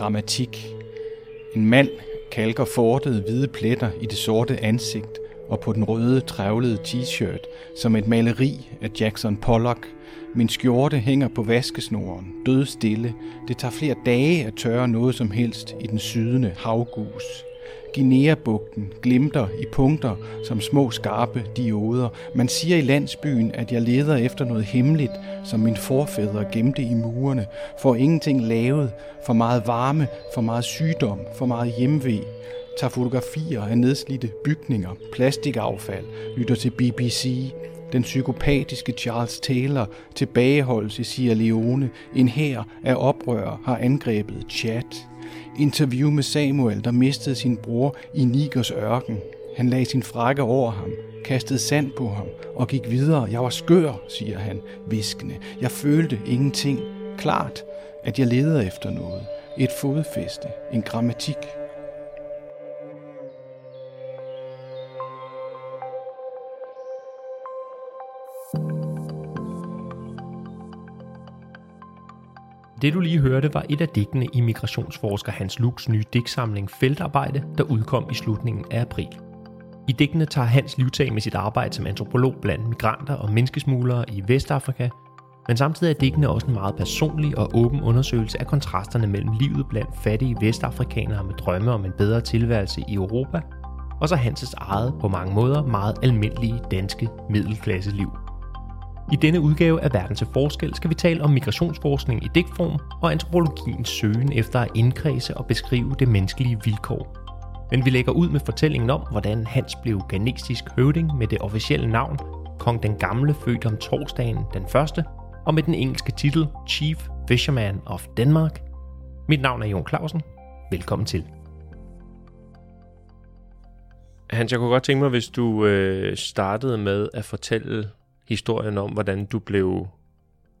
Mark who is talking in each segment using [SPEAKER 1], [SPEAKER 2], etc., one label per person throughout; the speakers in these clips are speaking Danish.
[SPEAKER 1] grammatik. En mand kalker fortede hvide pletter i det sorte ansigt og på den røde, trævlede t-shirt som et maleri af Jackson Pollock. Min skjorte hænger på vaskesnoren, død stille. Det tager flere dage at tørre noget som helst i den sydende havgus. Guinea-bugten glimter i punkter som små skarpe dioder. Man siger i landsbyen, at jeg leder efter noget hemmeligt, som min forfædre gemte i murene, for ingenting lavet, for meget varme, for meget sygdom, for meget hjemvej tager fotografier af nedslidte bygninger, plastikaffald, lytter til BBC, den psykopatiske Charles Taylor tilbageholdes i Sierra Leone, en her af oprør har angrebet Chad. Interview med Samuel, der mistede sin bror i Nigers ørken. Han lagde sin frakke over ham, kastede sand på ham og gik videre. Jeg var skør, siger han, viskende. Jeg følte ingenting. Klart, at jeg leder efter noget. Et fodfæste, en grammatik.
[SPEAKER 2] Det du lige hørte var et af digtene i migrationsforsker Hans Luks nye digtsamling Feltarbejde, der udkom i slutningen af april. I digtene tager Hans livtag med sit arbejde som antropolog blandt migranter og menneskesmuglere i Vestafrika, men samtidig er digtene også en meget personlig og åben undersøgelse af kontrasterne mellem livet blandt fattige vestafrikanere med drømme om en bedre tilværelse i Europa, og så Hanses eget på mange måder meget almindelige danske middelklasseliv. I denne udgave af Verden til Forskel skal vi tale om migrationsforskning i digtform og antropologiens søgen efter at indkredse og beskrive det menneskelige vilkår. Men vi lægger ud med fortællingen om, hvordan Hans blev genetisk høvding med det officielle navn Kong den Gamle født om torsdagen den første, og med den engelske titel Chief Fisherman of Denmark. Mit navn er Jon Clausen. Velkommen til. Hans, jeg kunne godt tænke mig, hvis du øh, startede med at fortælle historien om, hvordan du blev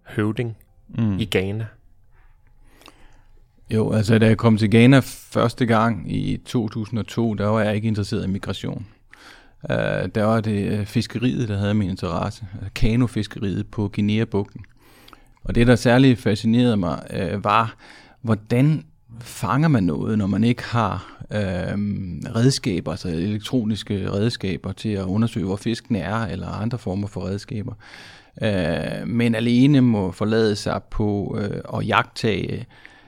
[SPEAKER 2] høvding mm. i Ghana.
[SPEAKER 1] Jo, altså da jeg kom til Ghana første gang i 2002, der var jeg ikke interesseret i migration. Uh, der var det øh, fiskeriet, der havde min interesse. Kanofiskeriet på Guinea-bugten. Og det, der særligt fascinerede mig, uh, var, hvordan fanger man noget, når man ikke har øh, redskaber, altså elektroniske redskaber til at undersøge, hvor fisken er, eller andre former for redskaber. Øh, men alene må forlade sig på øh, at jagtage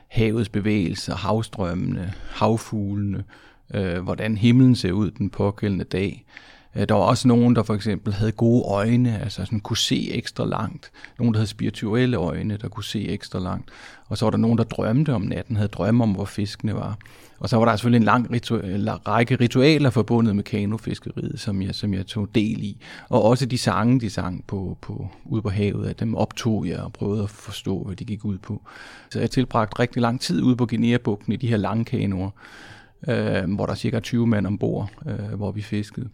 [SPEAKER 1] havets bevægelser, havstrømmene, havfuglene, øh, hvordan himlen ser ud den pågældende dag. Øh, Øh, der var også nogen, der for eksempel havde gode øjne, altså sådan kunne se ekstra langt. Nogen, der havde spirituelle øjne, der kunne se ekstra langt. Og så var der nogen, der drømte om natten, havde drømme om, hvor fiskene var. Og så var der selvfølgelig en lang ritu- række ritualer forbundet med kanofiskeriet, som jeg, som jeg tog del i. Og også de sange, de sang på, på, ude på havet, at dem optog jeg og prøvede at forstå, hvad de gik ud på. Så jeg tilbragte rigtig lang tid ude på Guinea-bugten i de her lange kanoer, øh, hvor der er cirka 20 mand ombord, øh, hvor vi fiskede.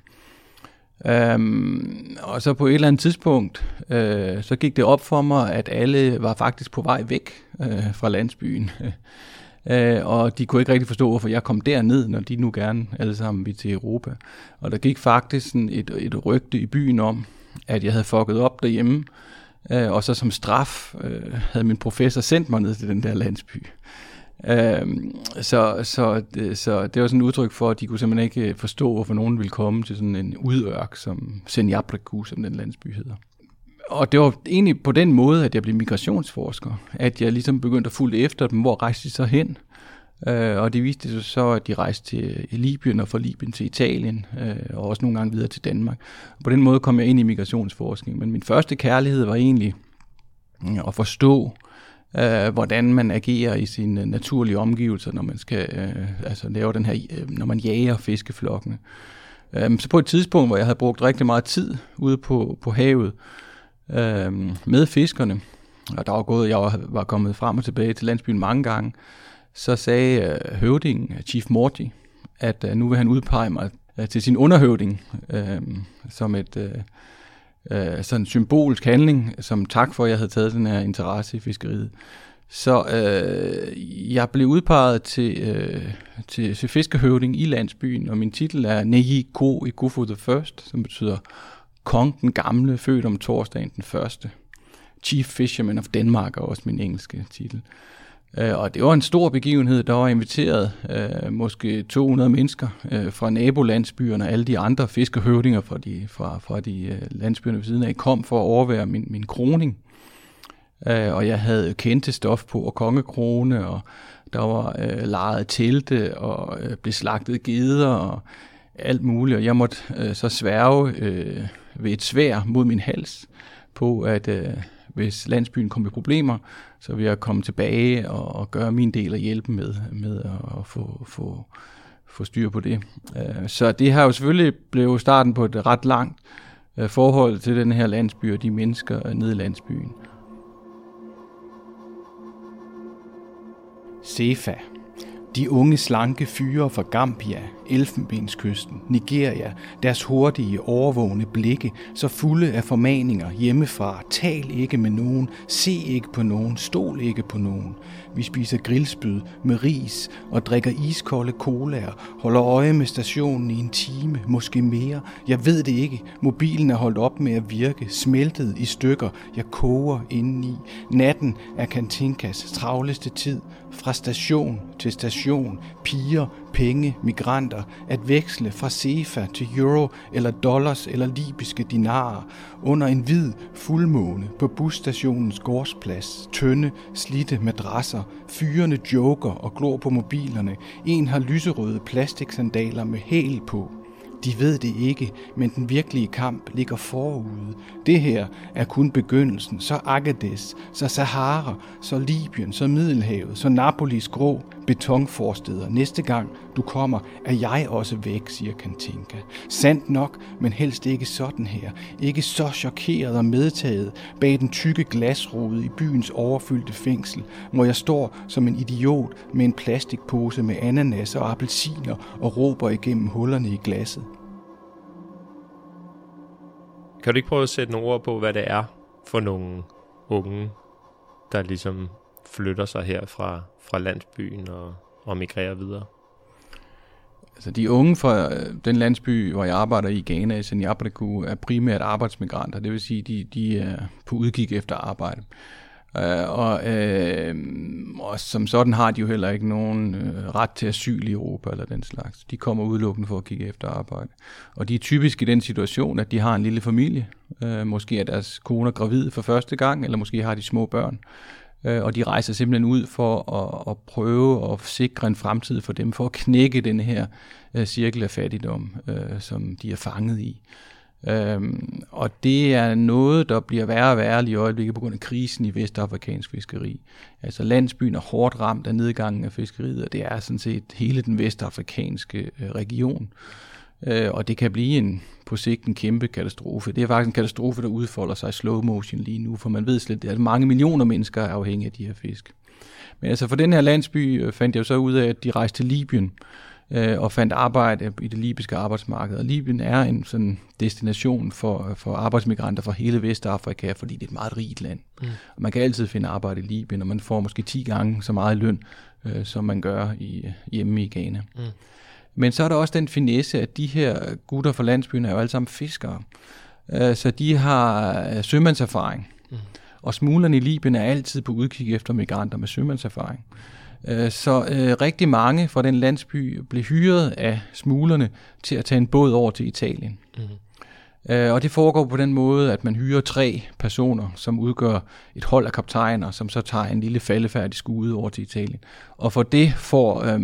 [SPEAKER 1] Øhm, og så på et eller andet tidspunkt, øh, så gik det op for mig, at alle var faktisk på vej væk øh, fra landsbyen. øh, og de kunne ikke rigtig forstå, hvorfor jeg kom derned, når de nu gerne alle sammen ville til Europa. Og der gik faktisk sådan et, et rygte i byen om, at jeg havde fucket op derhjemme, øh, og så som straf øh, havde min professor sendt mig ned til den der landsby. Øhm, så, så, det, så det var sådan et udtryk for, at de kunne simpelthen ikke øh, forstå, hvorfor nogen ville komme til sådan en udørk, som Senjabriku, som den landsby hedder. Og det var egentlig på den måde, at jeg blev migrationsforsker, at jeg ligesom begyndte at fulde efter dem, hvor rejste de så hen. Øh, og det viste sig så, at de rejste til Libyen og fra Libyen til Italien, øh, og også nogle gange videre til Danmark. Og på den måde kom jeg ind i migrationsforskning. Men min første kærlighed var egentlig at forstå, øh, Øh, hvordan man agerer i sine naturlige omgivelser, når man skal øh, altså lave den her, øh, når man jager fiskeflokkene. Øh, så på et tidspunkt, hvor jeg havde brugt rigtig meget tid ude på, på havet øh, med fiskerne, og der var gået, jeg var kommet frem og tilbage til landsbyen mange gange, så sagde øh, høvdingen, øh, Chief Morty, at øh, nu vil han udpege mig øh, til sin underhøvding øh, som et... Øh, øh, sådan en symbolsk handling, som tak for, at jeg havde taget den her interesse i fiskeriet. Så øh, jeg blev udpeget til, øh, til, til fiskehøvding i landsbyen, og min titel er Neji Ko i Kufu the First, som betyder Kong den gamle, født om torsdagen den første. Chief Fisherman of Denmark er også min engelske titel. Øh, Øh, og det var en stor begivenhed, der var inviteret øh, måske 200 mennesker øh, fra nabolandsbyerne og alle de andre fiskerhøvdinger fra de, fra, fra de øh, landsbyerne ved siden af kom for at overvære min, min kroning. Øh, og jeg havde kendte stof på og kongekrone, og der var øh, lejet telte og øh, blev slagtet geder og alt muligt. Og jeg måtte øh, så sværge øh, ved et svær mod min hals på, at øh, hvis landsbyen kom i problemer, så vil jeg komme tilbage og, og gøre min del af hjælpen med, med at, at få, få, få styr på det. Øh, så det har jo selvfølgelig blevet starten på et ret langt øh, forhold til den her landsby og de mennesker øh, nede i landsbyen. Sefa de unge slanke fyre fra Gambia, Elfenbenskysten, Nigeria, deres hurtige, overvågne blikke, så fulde af formaninger hjemmefra, tal ikke med nogen, se ikke på nogen, stol ikke på nogen. Vi spiser grillspyd med ris og drikker iskolde colaer, holder øje med stationen i en time, måske mere. Jeg ved det ikke. Mobilen er holdt op med at virke, smeltet i stykker. Jeg koger indeni. Natten er Kantinkas travleste tid. Fra station til station, piger, penge, migranter, at veksle fra CEFA til euro eller dollars eller libyske dinarer under en hvid fuldmåne på busstationens gårdsplads, tynde, slitte madrasser, fyrende joker og glor på mobilerne. En har lyserøde plastiksandaler med hæl på. De ved det ikke, men den virkelige kamp ligger forude. Det her er kun begyndelsen. Så Agadez, så Sahara, så Libyen, så Middelhavet, så Napolis grå betonforsteder. Næste gang du kommer, er jeg også væk, siger Kantinka. Sandt nok, men helst ikke sådan her. Ikke så chokeret og medtaget bag den tykke glasrude i byens overfyldte fængsel, hvor jeg står som en idiot med en plastikpose med ananas og appelsiner og råber igennem hullerne i glasset.
[SPEAKER 2] Kan du ikke prøve at sætte nogle ord på, hvad det er for nogle unge, der ligesom flytter sig her fra, fra landsbyen og, og migrerer videre?
[SPEAKER 1] Altså de unge fra øh, den landsby, hvor jeg arbejder i Ghana, i Senyabriku, er primært arbejdsmigranter. Det vil sige, de, de er på udkig efter arbejde. Uh, og, uh, og som sådan har de jo heller ikke nogen ret til asyl i Europa eller den slags. De kommer udelukkende for at kigge efter arbejde. Og de er typisk i den situation, at de har en lille familie. Måske er deres koner gravid for første gang, eller måske har de små børn. Øh, og de rejser simpelthen ud for at, at prøve at sikre en fremtid for dem, for at knække den her øh, cirkel af fattigdom, øh, som de er fanget i. Øhm, og det er noget, der bliver værre og værre i øjeblikket på grund af krisen i vestafrikansk fiskeri. Altså landsbyen er hårdt ramt af nedgangen af fiskeriet, og det er sådan set hele den vestafrikanske øh, region. Øh, og det kan blive en på sigt en kæmpe katastrofe. Det er faktisk en katastrofe, der udfolder sig i slow motion lige nu, for man ved slet, at mange millioner mennesker er afhængige af de her fisk. Men altså for den her landsby øh, fandt jeg så ud af, at de rejste til Libyen, øh, og fandt arbejde i det libyske arbejdsmarked. Og Libyen er en sådan destination for, for arbejdsmigranter fra hele Vestafrika, fordi det er et meget rigt land. Mm. Og man kan altid finde arbejde i Libyen, og man får måske 10 gange så meget løn, øh, som man gør i, hjemme i Ghana. Mm. Men så er der også den finesse, at de her gutter fra landsbyen er jo alle sammen fiskere. Øh, så de har øh, sømandserfaring. Mm. Og smuglerne i Libyen er altid på udkig efter migranter med sømandserfaring. Øh, så øh, rigtig mange fra den landsby blev hyret af smuglerne til at tage en båd over til Italien. Mm. Øh, og det foregår på den måde, at man hyrer tre personer, som udgør et hold af kaptajner, som så tager en lille faldefærdig skude over til Italien. Og for det får øh,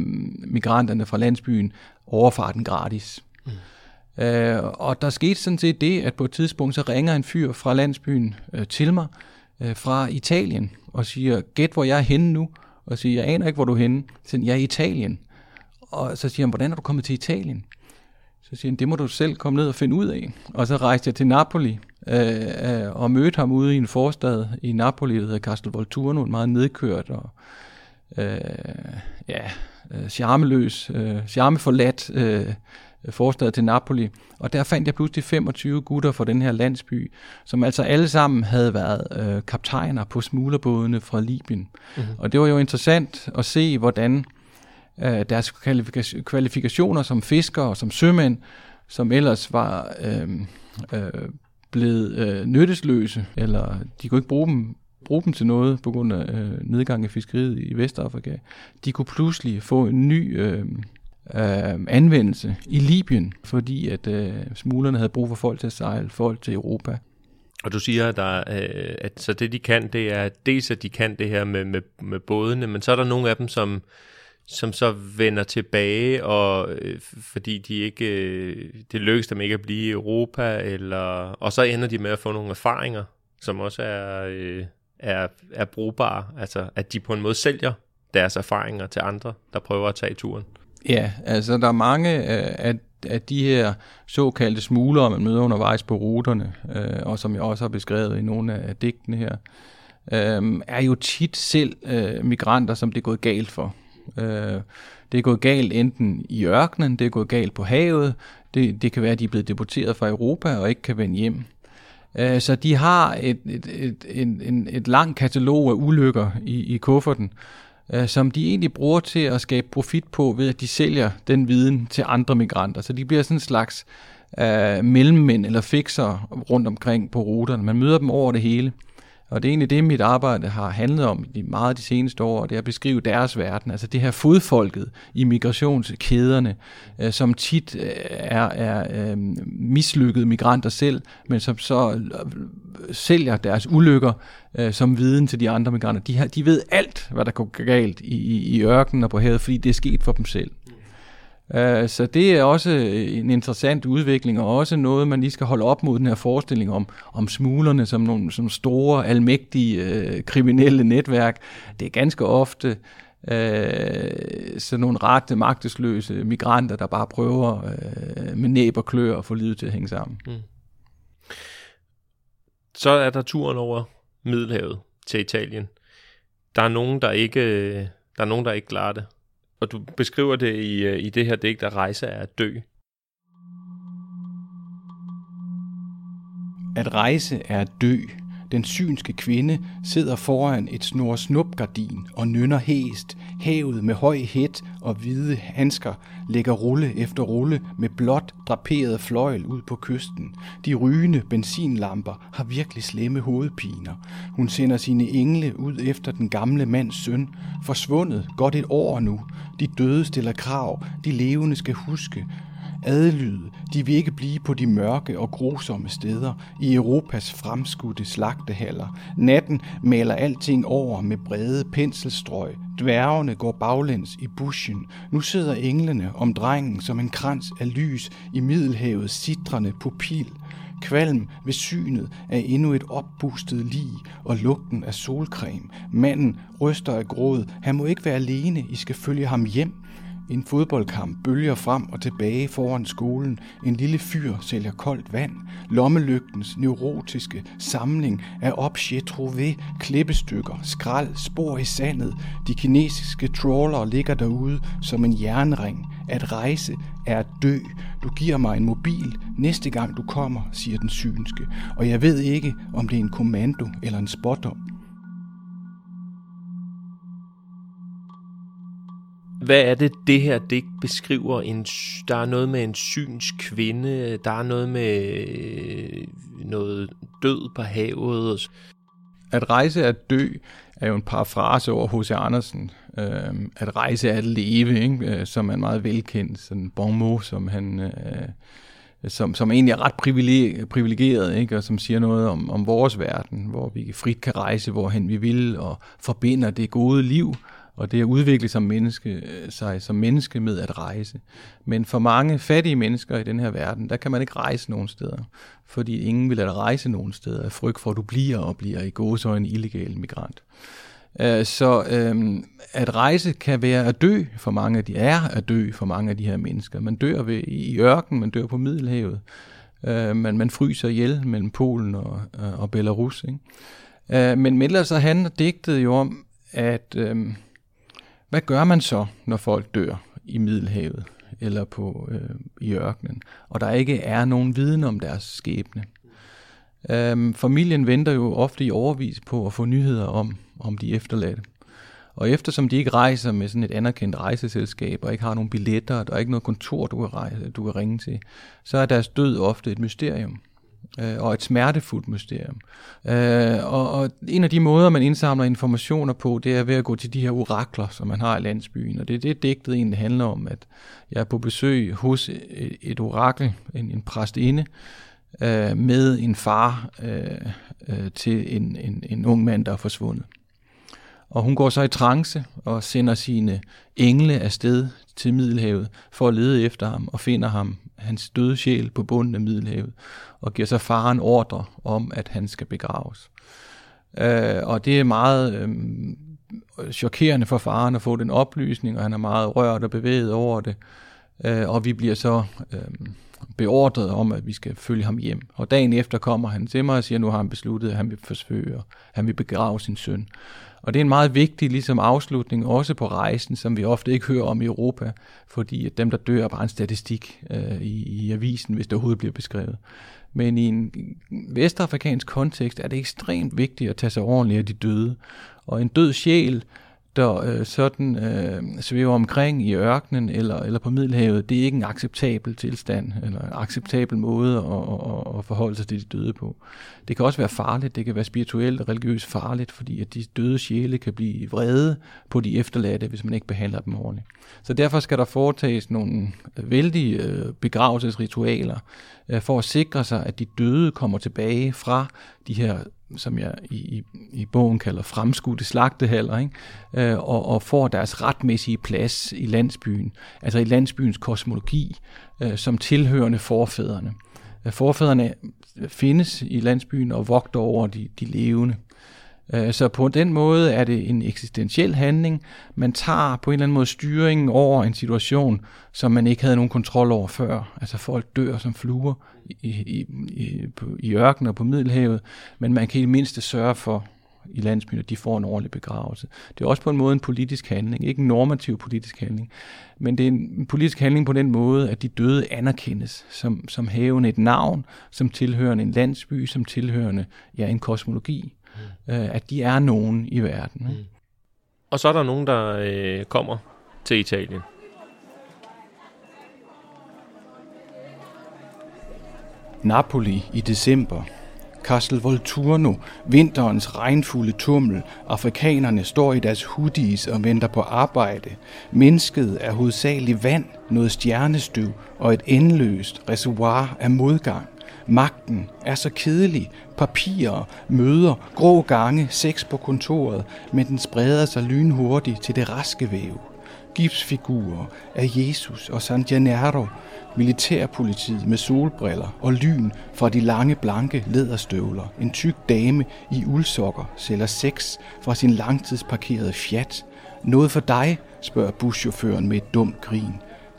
[SPEAKER 1] migranterne fra landsbyen overfarten gratis. Mm. Øh, og der skete sådan set det, at på et tidspunkt så ringer en fyr fra landsbyen øh, til mig øh, fra Italien og siger, gæt hvor jeg er henne nu og siger, jeg aner ikke, hvor du er henne. Så siger jeg er i Italien. Og så siger han, hvordan er du kommet til Italien? Så siger han, det må du selv komme ned og finde ud af. Og så rejste jeg til Napoli øh, øh, og mødte ham ude i en forstad i Napoli, der hedder Castel Volturno, en meget nedkørt og øh, ja, øh, charmeløs, øh, charmeforladt øh, forstad til Napoli. Og der fandt jeg pludselig 25 gutter fra den her landsby, som altså alle sammen havde været øh, kaptajner på smuglerbådene fra Libyen. Mm-hmm. Og det var jo interessant at se, hvordan øh, Øh, deres kvalifikationer som fiskere og som sømænd, som ellers var øh, øh, blevet øh, nyttesløse, eller de kunne ikke bruge dem bruge dem til noget på grund af øh, nedgang i fiskeriet i Vestafrika, de kunne pludselig få en ny øh, øh, anvendelse i Libyen, fordi at øh, smuglerne havde brug for folk til at sejle, folk til Europa.
[SPEAKER 2] Og du siger, at, der, øh, at så det de kan, det er dels, at de kan det her med, med, med bådene, men så er der nogle af dem, som, som så vender tilbage, og øh, fordi de ikke, øh, det lykkes dem ikke at blive i Europa, eller, og så ender de med at få nogle erfaringer, som også er, øh, er, er brugbare, altså at de på en måde sælger deres erfaringer til andre, der prøver at tage turen.
[SPEAKER 1] Ja, altså der er mange øh, af, af de her såkaldte smuglere, man møder undervejs på ruterne, øh, og som jeg også har beskrevet i nogle af digtene her, øh, er jo tit selv øh, migranter, som det er gået galt for. Øh, det er gået galt enten i ørkenen, det er gået galt på havet, det, det kan være, at de er blevet deporteret fra Europa og ikke kan vende hjem. Øh, så de har et, et, et, et, et, et langt katalog af ulykker i, i kufferten, øh, som de egentlig bruger til at skabe profit på, ved at de sælger den viden til andre migranter. Så de bliver sådan en slags øh, mellemmænd eller fixer rundt omkring på ruterne. Man møder dem over det hele. Og det er egentlig det, mit arbejde har handlet om i meget de seneste år, det er at beskrive deres verden, altså det her fodfolket i migrationskæderne, øh, som tit øh, er, er øh, mislykkede migranter selv, men som så øh, sælger deres ulykker øh, som viden til de andre migranter. De, har, de ved alt, hvad der går galt i, i, i ørkenen og på havet, fordi det er sket for dem selv. Øh, så det er også en interessant udvikling, og også noget, man lige skal holde op mod den her forestilling om, om smuglerne som nogle som store, almægtige øh, kriminelle netværk. Det er ganske ofte øh, sådan nogle rette, magtesløse migranter, der bare prøver øh, med næb og klør at få livet til at hænge sammen. Mm.
[SPEAKER 2] Så er der turen over Middelhavet til Italien. Der er nogen, der ikke, øh, der er nogen, der ikke klarer det. Og du beskriver det i, øh, i det her digt, at rejse er at dø.
[SPEAKER 1] At rejse er at dø. Den synske kvinde sidder foran et snor snupgardin og nynner hæst. Havet med høj hæt og hvide handsker lægger rulle efter rulle med blåt draperet fløjl ud på kysten. De rygende benzinlamper har virkelig slemme hovedpiner. Hun sender sine engle ud efter den gamle mands søn. Forsvundet godt et år nu. De døde stiller krav. De levende skal huske adlyde, de vil ikke blive på de mørke og grusomme steder i Europas fremskudte slagtehaller. Natten maler alting over med brede penselstrøg. Dværgene går baglæns i buschen. Nu sidder englene om drengen som en krans af lys i Middelhavets sidrende pupil. Kvalm ved synet af endnu et opbustet lig og lugten af solcreme. Manden ryster af gråd. Han må ikke være alene. I skal følge ham hjem. En fodboldkamp bølger frem og tilbage foran skolen. En lille fyr sælger koldt vand. Lommelygtens neurotiske samling af objet trouvé, klippestykker, skrald, spor i sandet. De kinesiske trawler ligger derude som en jernring. At rejse er at dø. Du giver mig en mobil næste gang du kommer, siger den synske. Og jeg ved ikke, om det er en kommando eller en spotdom.
[SPEAKER 2] Hvad er det, det her digt beskriver? En, der er noget med en syns kvinde, der er noget med øh, noget død på havet.
[SPEAKER 1] At rejse er at dø er jo en parafrase over H.C. Andersen. Øh, at rejse er at leve, ikke? Øh, som er en meget velkendt sådan bon mot, som han... Øh, som, som egentlig er ret privilegeret, ikke? og som siger noget om, om vores verden, hvor vi frit kan rejse, hvorhen vi vil, og forbinder det gode liv og det at udvikle som menneske, øh, sig som menneske med at rejse. Men for mange fattige mennesker i den her verden, der kan man ikke rejse nogen steder, fordi ingen vil lade dig rejse nogen steder af frygt for, at du bliver og bliver i gåsøjne illegal migrant. Øh, så øhm, at rejse kan være at dø for mange af de er at dø for mange af de her mennesker. Man dør ved, i ørken, man dør på Middelhavet, øh, man, man fryser ihjel mellem Polen og, øh, og Belarus. Ikke? men ellers så handler digtet jo om, at øh, hvad gør man så, når folk dør i Middelhavet eller på øh, i ørkenen, og der ikke er nogen viden om deres skæbne? Øhm, familien venter jo ofte i overvis på at få nyheder om, om de efterladte. Og eftersom de ikke rejser med sådan et anerkendt rejseselskab, og ikke har nogen billetter, og der er ikke noget kontor, du kan, rejse, du kan ringe til, så er deres død ofte et mysterium øh, og et smertefuldt mysterium. Øh, og, og en af de måder, man indsamler informationer på, det er ved at gå til de her orakler, som man har i landsbyen. Og det er det, digtet egentlig handler om, at jeg er på besøg hos et, et orakel, en, en præstinde, øh, med en far øh, øh, til en, en, en ung mand, der er forsvundet. Og hun går så i trance og sender sine engle afsted til Middelhavet for at lede efter ham og finder ham, hans døde sjæl på bunden af Middelhavet, og giver så faren ordre om, at han skal begraves. Øh, og det er meget øh, chokerende for faren at få den oplysning, og han er meget rørt og bevæget over det. Øh, og vi bliver så øh, beordret om, at vi skal følge ham hjem. Og dagen efter kommer han til mig og siger, at nu har han besluttet, at han vil forsøge, han vil begrave sin søn. Og det er en meget vigtig ligesom afslutning, også på rejsen, som vi ofte ikke hører om i Europa, fordi at dem, der dør, er bare en statistik øh, i, i avisen, hvis det overhovedet bliver beskrevet. Men i en vestafrikansk kontekst er det ekstremt vigtigt at tage sig ordentligt af de døde. Og en død sjæl der øh, sådan øh, svæver omkring i ørkenen eller, eller på Middelhavet, det er ikke en acceptabel tilstand, eller en acceptabel måde at, at, at forholde sig til de døde på. Det kan også være farligt, det kan være spirituelt og religiøst farligt, fordi at de døde sjæle kan blive vrede på de efterladte, hvis man ikke behandler dem ordentligt. Så derfor skal der foretages nogle øh, vældige øh, begravelsesritualer, øh, for at sikre sig, at de døde kommer tilbage fra de her som jeg i, i, i bogen kalder fremskudte slagtehaller, ikke? Øh, og, og får deres retmæssige plads i landsbyen, altså i landsbyens kosmologi, øh, som tilhørende forfædrene. Øh, forfædrene findes i landsbyen og vogter over de, de levende. Øh, så på den måde er det en eksistentiel handling. Man tager på en eller anden måde styringen over en situation, som man ikke havde nogen kontrol over før. Altså folk dør som fluer i, i, i, i ørkenen og på Middelhavet, men man kan i det mindste sørge for i landsbyen, at de får en ordentlig begravelse. Det er også på en måde en politisk handling, ikke en normativ politisk handling, men det er en politisk handling på den måde, at de døde anerkendes som, som havende et navn, som tilhørende en landsby, som tilhørende ja, en kosmologi øh, at de er nogen i verden. Mm.
[SPEAKER 2] Og så er der nogen, der øh, kommer til Italien.
[SPEAKER 1] Napoli i december. Castel Volturno, vinterens regnfulde tummel. Afrikanerne står i deres hoodies og venter på arbejde. Mennesket er hovedsageligt vand, noget stjernestøv og et endeløst reservoir af modgang. Magten er så kedelig. Papirer, møder, grå gange, sex på kontoret, men den spreder sig lynhurtigt til det raske væv. Gipsfigurer af Jesus og San Gennaro, militærpolitiet med solbriller og lyn fra de lange blanke læderstøvler. En tyk dame i uldsokker sælger sex fra sin langtidsparkerede Fiat. Noget for dig, spørger buschaufføren med et dumt grin.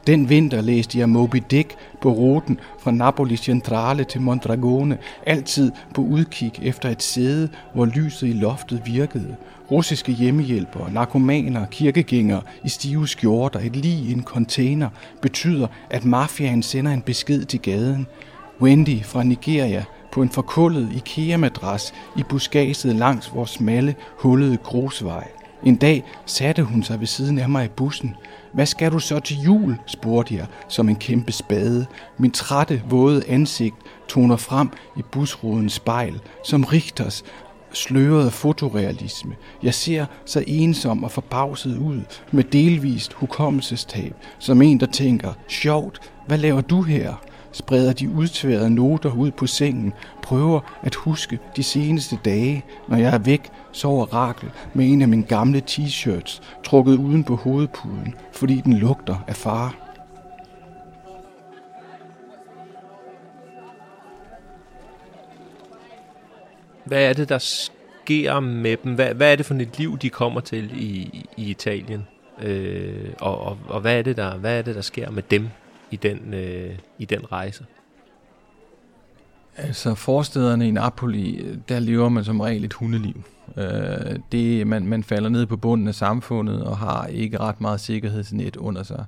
[SPEAKER 1] Den vinter læste jeg Moby Dick på ruten fra Napoli Centrale til Mondragone, altid på udkig efter et sæde, hvor lyset i loftet virkede. Russiske hjemmehjælpere, narkomaner, kirkegængere i stive skjorter, et lig i en container, betyder, at mafiaen sender en besked til gaden. Wendy fra Nigeria på en forkullet IKEA-madras i buskaget langs vores smalle, hullede grusvej. En dag satte hun sig ved siden af mig i bussen. Hvad skal du så til jul? spurgte jeg som en kæmpe spade. Min trætte, våde ansigt toner frem i busrudens spejl, som Richters slørede fotorealisme. Jeg ser så ensom og forbavset ud med delvist hukommelsestab, som en, der tænker, sjovt, hvad laver du her? Spreder de udtværede noter ud på sengen, prøver at huske de seneste dage. Når jeg er væk, sover Rakel med en af mine gamle t-shirts trukket uden på hovedpuden, fordi den lugter af far.
[SPEAKER 2] Hvad er det, der sker med dem? Hvad, hvad er det for et liv, de kommer til i, i Italien? Øh, og og, og hvad, er det, der, hvad er det, der sker med dem i den, øh, i den rejse?
[SPEAKER 1] Altså forstederne i Napoli, der lever man som regel et hundeliv. Øh, det, man, man falder ned på bunden af samfundet og har ikke ret meget sikkerhedsnet under sig.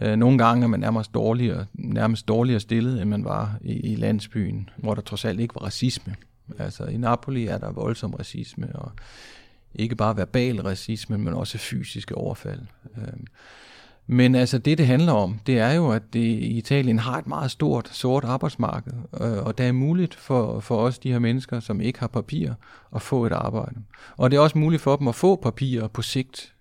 [SPEAKER 1] Øh, nogle gange er man nærmest dårligere, nærmest dårligere stillet, end man var i, i landsbyen, hvor der trods alt ikke var racisme. Altså i Napoli er der voldsom racisme, og ikke bare verbal racisme, men også fysiske overfald. Øh, men altså det, det handler om, det er jo, at det, i Italien har et meget stort sort arbejdsmarked, øh, og det er muligt for, for os, de her mennesker, som ikke har papir, at få et arbejde. Og det er også muligt for dem at få papirer på sigt.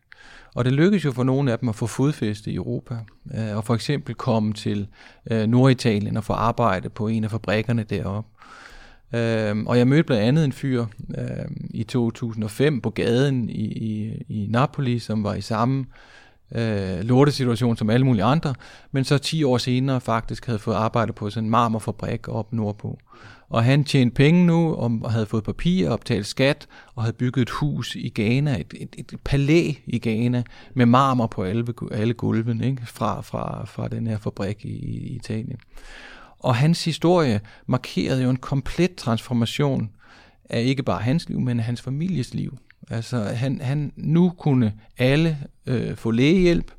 [SPEAKER 1] Og det lykkes jo for nogle af dem at få fodfæste i Europa, øh, og for eksempel komme til øh, Norditalien og få arbejde på en af fabrikkerne deroppe. Øh, og jeg mødte blandt andet en fyr øh, i 2005 på gaden i, i, i Napoli, som var i samme øh, Øh, lortesituation som alle mulige andre, men så 10 år senere faktisk havde fået arbejde på sådan en marmorfabrik op nordpå. Og han tjente penge nu, og havde fået papir og optalt skat, og havde bygget et hus i Ghana, et, et, et palæ i Ghana, med marmor på alle, alle gulvene, ikke? Fra, fra, fra den her fabrik i, i Italien. Og hans historie markerede jo en komplet transformation af ikke bare hans liv, men hans families liv. Altså han, han nu kunne alle øh, få lægehjælp,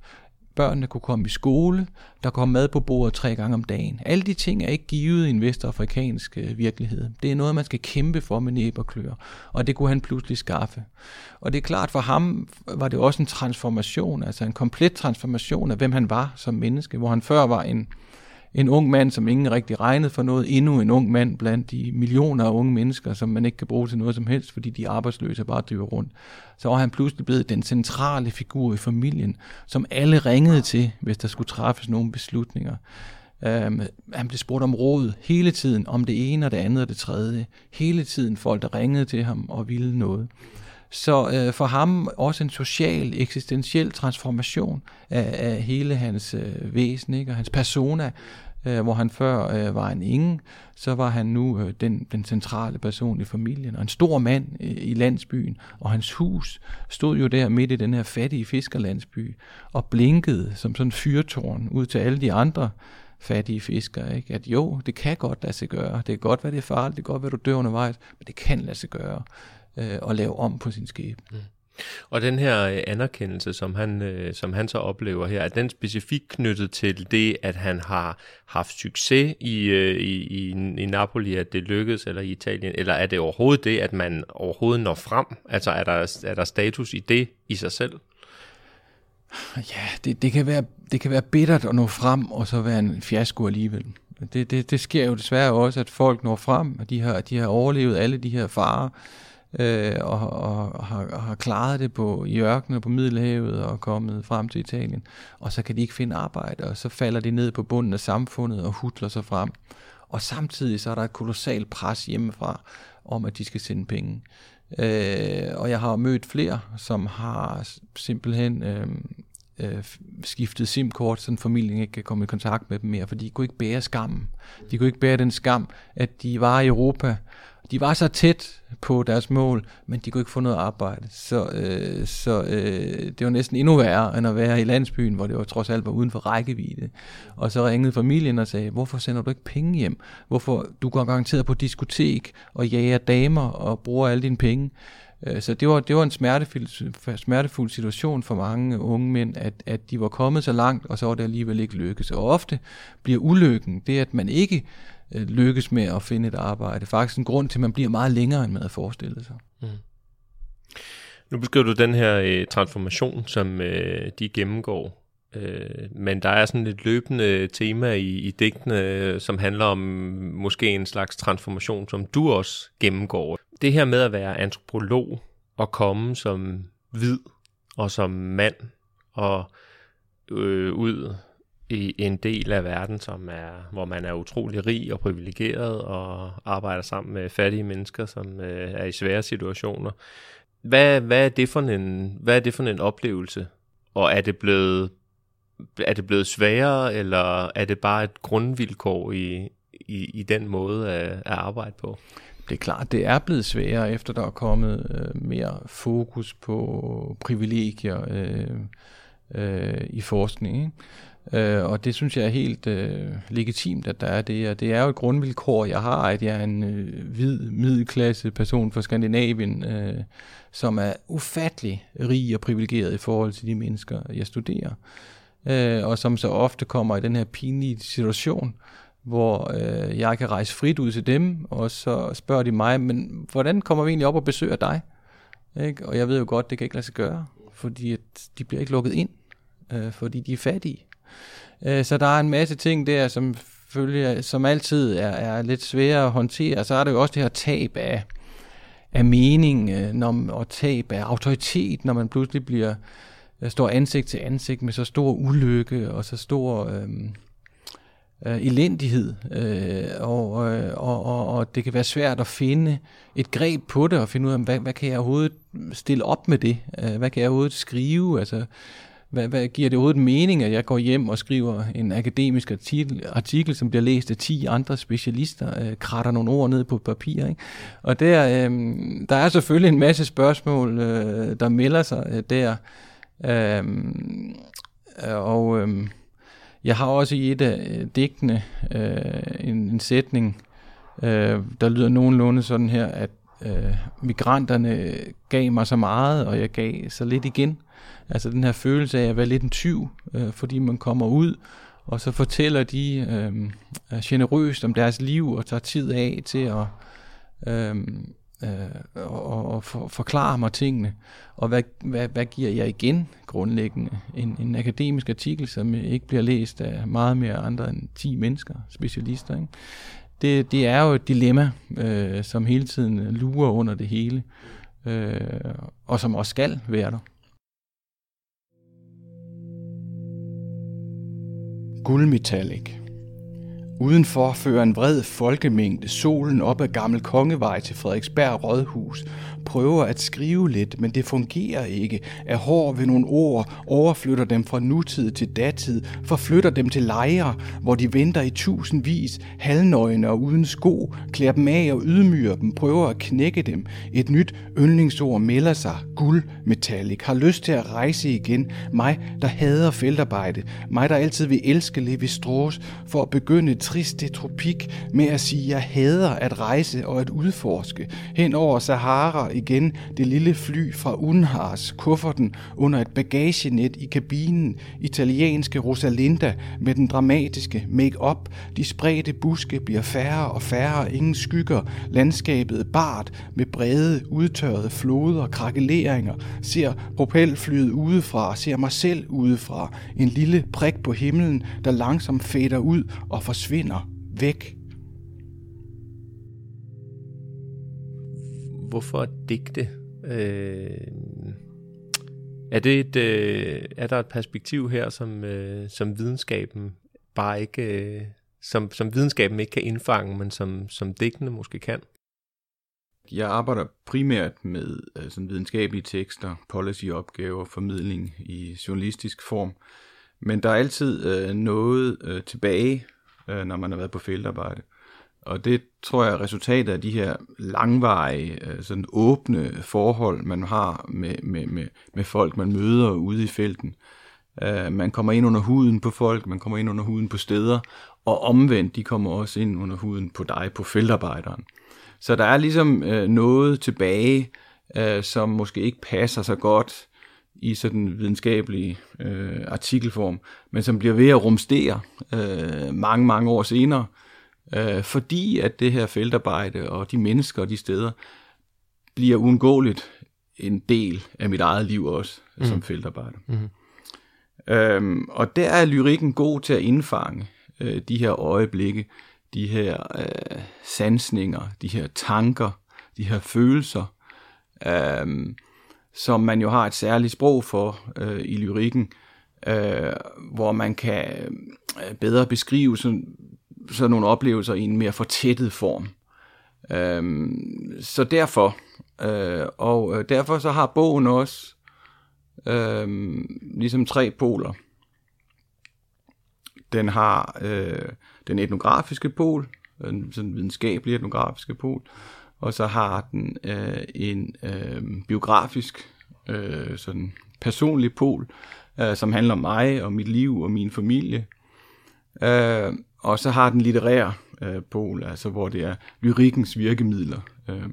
[SPEAKER 1] børnene kunne komme i skole, der kom mad på bordet tre gange om dagen. Alle de ting er ikke givet i en vestafrikansk øh, virkelighed. Det er noget, man skal kæmpe for med næb og klør, og det kunne han pludselig skaffe. Og det er klart, for ham var det også en transformation, altså en komplet transformation af, hvem han var som menneske, hvor han før var en, en ung mand, som ingen rigtig regnede for noget, endnu en ung mand blandt de millioner af unge mennesker, som man ikke kan bruge til noget som helst, fordi de er arbejdsløse bare driver rundt. Så var han pludselig blevet den centrale figur i familien, som alle ringede til, hvis der skulle træffes nogle beslutninger. Um, han blev spurgt om råd hele tiden, om det ene og det andet og det tredje. Hele tiden folk, der ringede til ham og ville noget. Så øh, for ham også en social, eksistentiel transformation af, af hele hans øh, væsen ikke? og hans persona, øh, hvor han før øh, var en ingen, så var han nu øh, den, den centrale person i familien, og en stor mand øh, i landsbyen, og hans hus stod jo der midt i den her fattige fiskerlandsby, og blinkede som sådan en fyrtårn ud til alle de andre fattige fiskere, ikke? at jo, det kan godt lade sig gøre, det kan godt være, det er farligt, det kan godt være, du dør undervejs, men det kan lade sig gøre øh, at lave om på sin skæbne. Mm.
[SPEAKER 2] Og den her øh, anerkendelse, som han, øh, som han så oplever her, er den specifikt knyttet til det, at han har haft succes i, øh, i, i, i Napoli, at det lykkedes, eller i Italien, eller er det overhovedet det, at man overhovedet når frem? Altså er der, er der status i det i sig selv?
[SPEAKER 1] Ja, det, det, kan være, det kan være bittert at nå frem, og så være en fiasko alligevel. Det, det, det sker jo desværre også, at folk når frem, og de har, de har overlevet alle de her farer, øh, og, og har, har klaret det på, i ørkenen på Middelhavet og kommet frem til Italien. Og så kan de ikke finde arbejde, og så falder de ned på bunden af samfundet og hudler sig frem. Og samtidig så er der et kolossalt pres hjemmefra om, at de skal sende penge. Øh, og jeg har mødt flere, som har simpelthen øh, øh, skiftet SIM-kort, så familien ikke kan komme i kontakt med dem mere, for de kunne ikke bære skammen. De kunne ikke bære den skam, at de var i Europa, de var så tæt på deres mål, men de kunne ikke få noget arbejde. Så, øh, så øh, det var næsten endnu værre, end at være i landsbyen, hvor det var trods alt var uden for rækkevidde. Og så ringede familien og sagde, hvorfor sender du ikke penge hjem? Hvorfor du går garanteret på diskotek og jager damer og bruger alle dine penge? Øh, så det var, det var en smertefuld, smertefuld situation for mange unge mænd, at, at de var kommet så langt, og så var det alligevel ikke lykkes. Og ofte bliver ulykken det, at man ikke øh, lykkes med at finde et arbejde. Det er faktisk en grund til, at man bliver meget længere, end man havde forestillet sig. Mm.
[SPEAKER 2] Nu beskriver du den her øh, transformation, som øh, de gennemgår. Øh, men der er sådan et løbende tema i, i digtene, som handler om måske en slags transformation, som du også gennemgår. Det her med at være antropolog og komme som hvid og som mand og øh, ud i en del af verden, som er, hvor man er utrolig rig og privilegeret og arbejder sammen med fattige mennesker, som øh, er i svære situationer. Hvad, hvad, er det for en, hvad er det for en oplevelse? Og er det blevet er det blevet sværere, eller er det bare et grundvilkår i, i, i den måde at, at arbejde på?
[SPEAKER 1] Det er klart, det er blevet sværere, efter der er kommet øh, mere fokus på privilegier øh, øh, i forskning. Ikke? Øh, og det synes jeg er helt øh, legitimt, at der er det. Og det er jo et grundvilkår, jeg har, at jeg er en øh, hvid middelklasse person fra Skandinavien, øh, som er ufattelig rig og privilegeret i forhold til de mennesker, jeg studerer. Øh, og som så ofte kommer i den her pinlige situation, hvor øh, jeg kan rejse frit ud til dem, og så spørger de mig, men hvordan kommer vi egentlig op og besøger dig? Ikke? Og jeg ved jo godt, det kan ikke lade sig gøre, fordi at de bliver ikke lukket ind øh, fordi de er fattige. Øh, så der er en masse ting der, som, følge, som altid er, er lidt svære at håndtere. Så er det jo også det her tab af, af mening øh, når, og tab af autoritet, når man pludselig bliver øh, står ansigt til ansigt med så stor ulykke og så stor øh, øh, elendighed, øh, og, øh, og, og, og det kan være svært at finde et greb på det, og finde ud af, hvad, hvad kan jeg overhovedet stille op med det? Øh, hvad kan jeg overhovedet skrive? Altså, hvad, hvad giver det overhovedet mening, at jeg går hjem og skriver en akademisk artikel, artikel som bliver læst af 10 andre specialister, øh, kratter nogle ord ned på papir. Ikke? Og der, øh, der er selvfølgelig en masse spørgsmål, øh, der melder sig øh, der. Øh, og øh, jeg har også i et af øh, digtene øh, en, en sætning, øh, der lyder nogenlunde sådan her, at øh, migranterne gav mig så meget, og jeg gav så lidt igen. Altså den her følelse af at være lidt en tyv, øh, fordi man kommer ud, og så fortæller de øh, generøst om deres liv, og tager tid af til at øh, øh, og, og for, forklare mig tingene. Og hvad, hvad, hvad giver jeg igen grundlæggende? En, en akademisk artikel, som ikke bliver læst af meget mere andre end 10 mennesker, specialister. Ikke? Det, det er jo et dilemma, øh, som hele tiden lurer under det hele, øh, og som også skal være der.
[SPEAKER 3] Guldmetallic Udenfor fører en vred folkemængde solen op ad Gammel Kongevej til Frederiksberg Rådhus. Prøver at skrive lidt, men det fungerer ikke. Er hård ved nogle ord, overflytter dem fra nutid til datid, forflytter dem til lejre, hvor de venter i tusindvis, halvnøgne og uden sko, klæder dem af og ydmyger dem, prøver at knække dem. Et nyt yndlingsord melder sig, guld metallic, har lyst til at rejse igen. Mig, der hader feltarbejde, mig, der altid vil elske Levi Strauss, for at begynde triste tropik med at sige, at jeg hader at rejse og at udforske. Hen over Sahara igen det lille fly fra Unhars, kufferten under et bagagenet i kabinen, italienske Rosalinda med den dramatiske make-up. De spredte buske bliver færre og færre, ingen skygger. Landskabet bart med brede, udtørrede floder, krakeleringer. Ser propelflyet udefra, ser mig selv udefra. En lille prik på himlen, der langsomt fader ud og forsvinder forsvinder væk.
[SPEAKER 2] Hvorfor digte? Øh, er, det et, øh, er der et perspektiv her, som, øh, som videnskaben bare ikke, øh, som, som videnskaben ikke kan indfange, men som, som digtene måske kan?
[SPEAKER 1] Jeg arbejder primært med øh, sådan videnskabelige tekster, policyopgaver, formidling i journalistisk form. Men der er altid øh, noget øh, tilbage øh, når man har været på feltarbejde. Og det tror jeg er resultatet af de her langvarige, øh, sådan åbne forhold, man har med, med, med, med folk, man møder ude i felten. Øh, man kommer ind under huden på folk, man kommer ind under huden på steder, og omvendt, de kommer også ind under huden på dig, på feltarbejderen. Så der er ligesom øh, noget tilbage, øh, som måske ikke passer så godt i sådan videnskabelig øh, artikelform, men som bliver ved at rumstere øh, mange, mange år senere, øh, fordi at det her feltarbejde og de mennesker og de steder bliver uundgåeligt en del af mit eget liv også mm. som feltarbejder. Mm. Øhm, og der er lyrikken god til at indfange øh, de her øjeblikke, de her øh, sansninger, de her tanker, de her følelser, øh, som man jo har et særligt sprog for øh, i lyrikken, øh, hvor man kan øh, bedre beskrive sådan, sådan nogle oplevelser i en mere fortættet form. Øh, så derfor, øh, og øh, derfor så har bogen også øh, ligesom tre poler. Den har øh, den etnografiske pol, den sådan videnskabelige etnografiske pol, og så har den øh, en øh, biografisk, øh, sådan personlig pol, øh, som handler om mig og mit liv og min familie. Øh, og så har den litterære øh, pol, altså hvor det er lyrikkens virkemidler. Øh,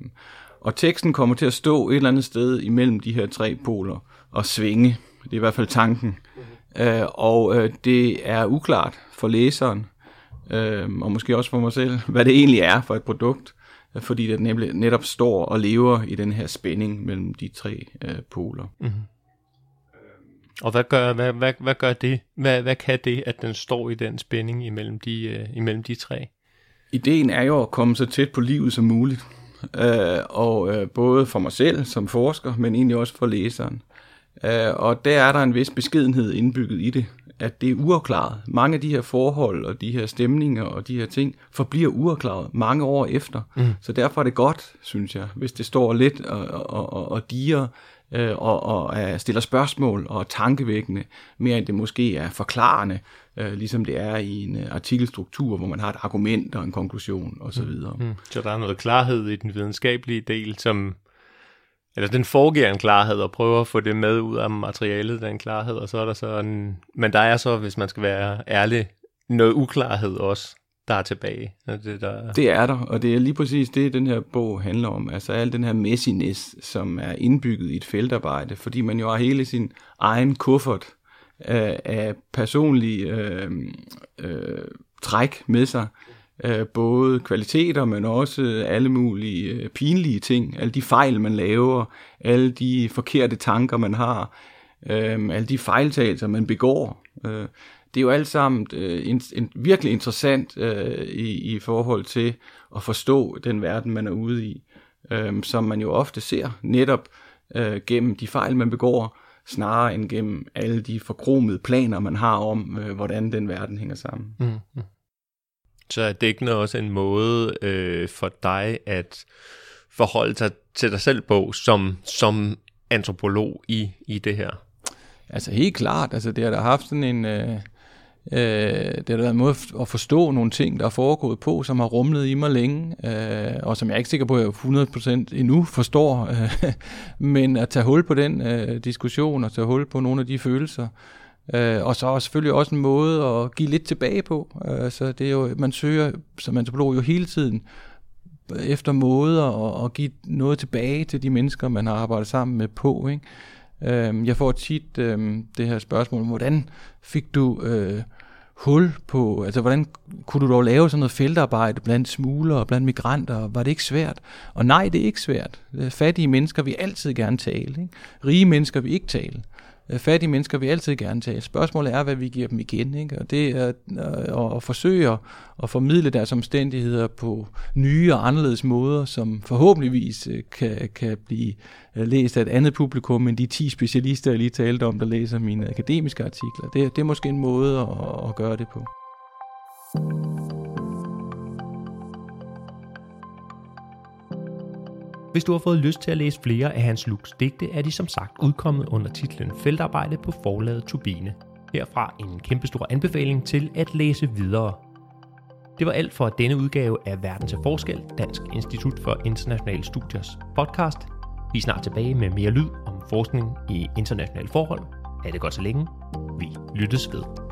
[SPEAKER 1] og teksten kommer til at stå et eller andet sted imellem de her tre poler og svinge. Det er i hvert fald tanken. Mm-hmm. Øh, og øh, det er uklart for læseren, øh, og måske også for mig selv, hvad det egentlig er for et produkt fordi det nemlig netop står og lever i den her spænding mellem de tre øh, poler. Mm-hmm.
[SPEAKER 2] Og hvad gør, hvad, hvad, hvad gør det? Hvad, hvad kan det, at den står i den spænding imellem de, uh, imellem de tre?
[SPEAKER 1] Ideen er jo at komme så tæt på livet som muligt. Uh, og uh, både for mig selv som forsker, men egentlig også for læseren. Uh, og der er der en vis beskedenhed indbygget i det, at det er uafklaret. Mange af de her forhold og de her stemninger og de her ting forbliver uafklaret mange år efter. Mm. Så derfor er det godt, synes jeg, hvis det står lidt og, og, og, og diger øh, og, og stiller spørgsmål og tankevækkende, mere end det måske er forklarende, øh, ligesom det er i en øh, artikelstruktur, hvor man har et argument og en konklusion osv. Mm. Mm.
[SPEAKER 2] Så der er noget klarhed i den videnskabelige del, som eller den foregiver en klarhed og prøver at få det med ud af materialet, den klarhed, og så er der sådan, men der er så, hvis man skal være ærlig, noget uklarhed også, der er tilbage.
[SPEAKER 1] Det, der... det er der, og det er lige præcis det, den her bog handler om. Altså al den her messiness, som er indbygget i et feltarbejde, fordi man jo har hele sin egen kuffert af, af personlige øh, øh, træk med sig, øh, både kvaliteter, men også alle mulige øh, pinlige ting, alle de fejl, man laver, alle de forkerte tanker, man har, øh, alle de fejltagelser, man begår. Øh, det er jo alt sammen øh, en, en, virkelig interessant øh, i, i forhold til at forstå den verden, man er ude i, øh, som man jo ofte ser netop øh, gennem de fejl, man begår, snarere end gennem alle de forkromede planer, man har om, øh, hvordan den verden hænger sammen. Mm. mm.
[SPEAKER 2] Så er dækkende også en måde øh, for dig at forholde sig til dig selv på som, som antropolog i, i det her?
[SPEAKER 1] Altså helt klart, altså det har da haft sådan en... Øh, øh, det har været en måde at forstå nogle ting, der er foregået på, som har rumlet i mig længe, øh, og som jeg er ikke sikker på, at jeg 100% endnu forstår, øh, men at tage hul på den øh, diskussion, og tage hul på nogle af de følelser, Øh, og så er selvfølgelig også en måde at give lidt tilbage på. Øh, så det er jo, man søger som antropolog jo hele tiden efter måder at, at give noget tilbage til de mennesker, man har arbejdet sammen med på. Ikke? Øh, jeg får tit øh, det her spørgsmål, hvordan fik du øh, hul på, altså hvordan kunne du dog lave sådan noget feltarbejde blandt smugler og blandt migranter, var det ikke svært? Og nej, det er ikke svært. Øh, fattige mennesker vil altid gerne tale. Ikke? Rige mennesker vil ikke tale. Øh, fattige mennesker vil altid gerne tage. Spørgsmålet er, hvad vi giver dem igen. Ikke? Og det er øh, at, at forsøge at formidle deres omstændigheder på nye og anderledes måder, som forhåbentligvis øh, kan, kan blive læst af et andet publikum end de 10 specialister, jeg lige talte om, der læser mine akademiske artikler. Det, det er måske en måde at, at gøre det på.
[SPEAKER 2] Hvis du har fået lyst til at læse flere af Hans Lux digte, er de som sagt udkommet under titlen Feltarbejde på forlaget Turbine. Herfra en kæmpestor anbefaling til at læse videre. Det var alt for denne udgave af Verden til Forskel, Dansk Institut for Internationale Studiers podcast. Vi er snart tilbage med mere lyd om forskning i internationale forhold. Ha' det godt så længe. Vi lyttes ved.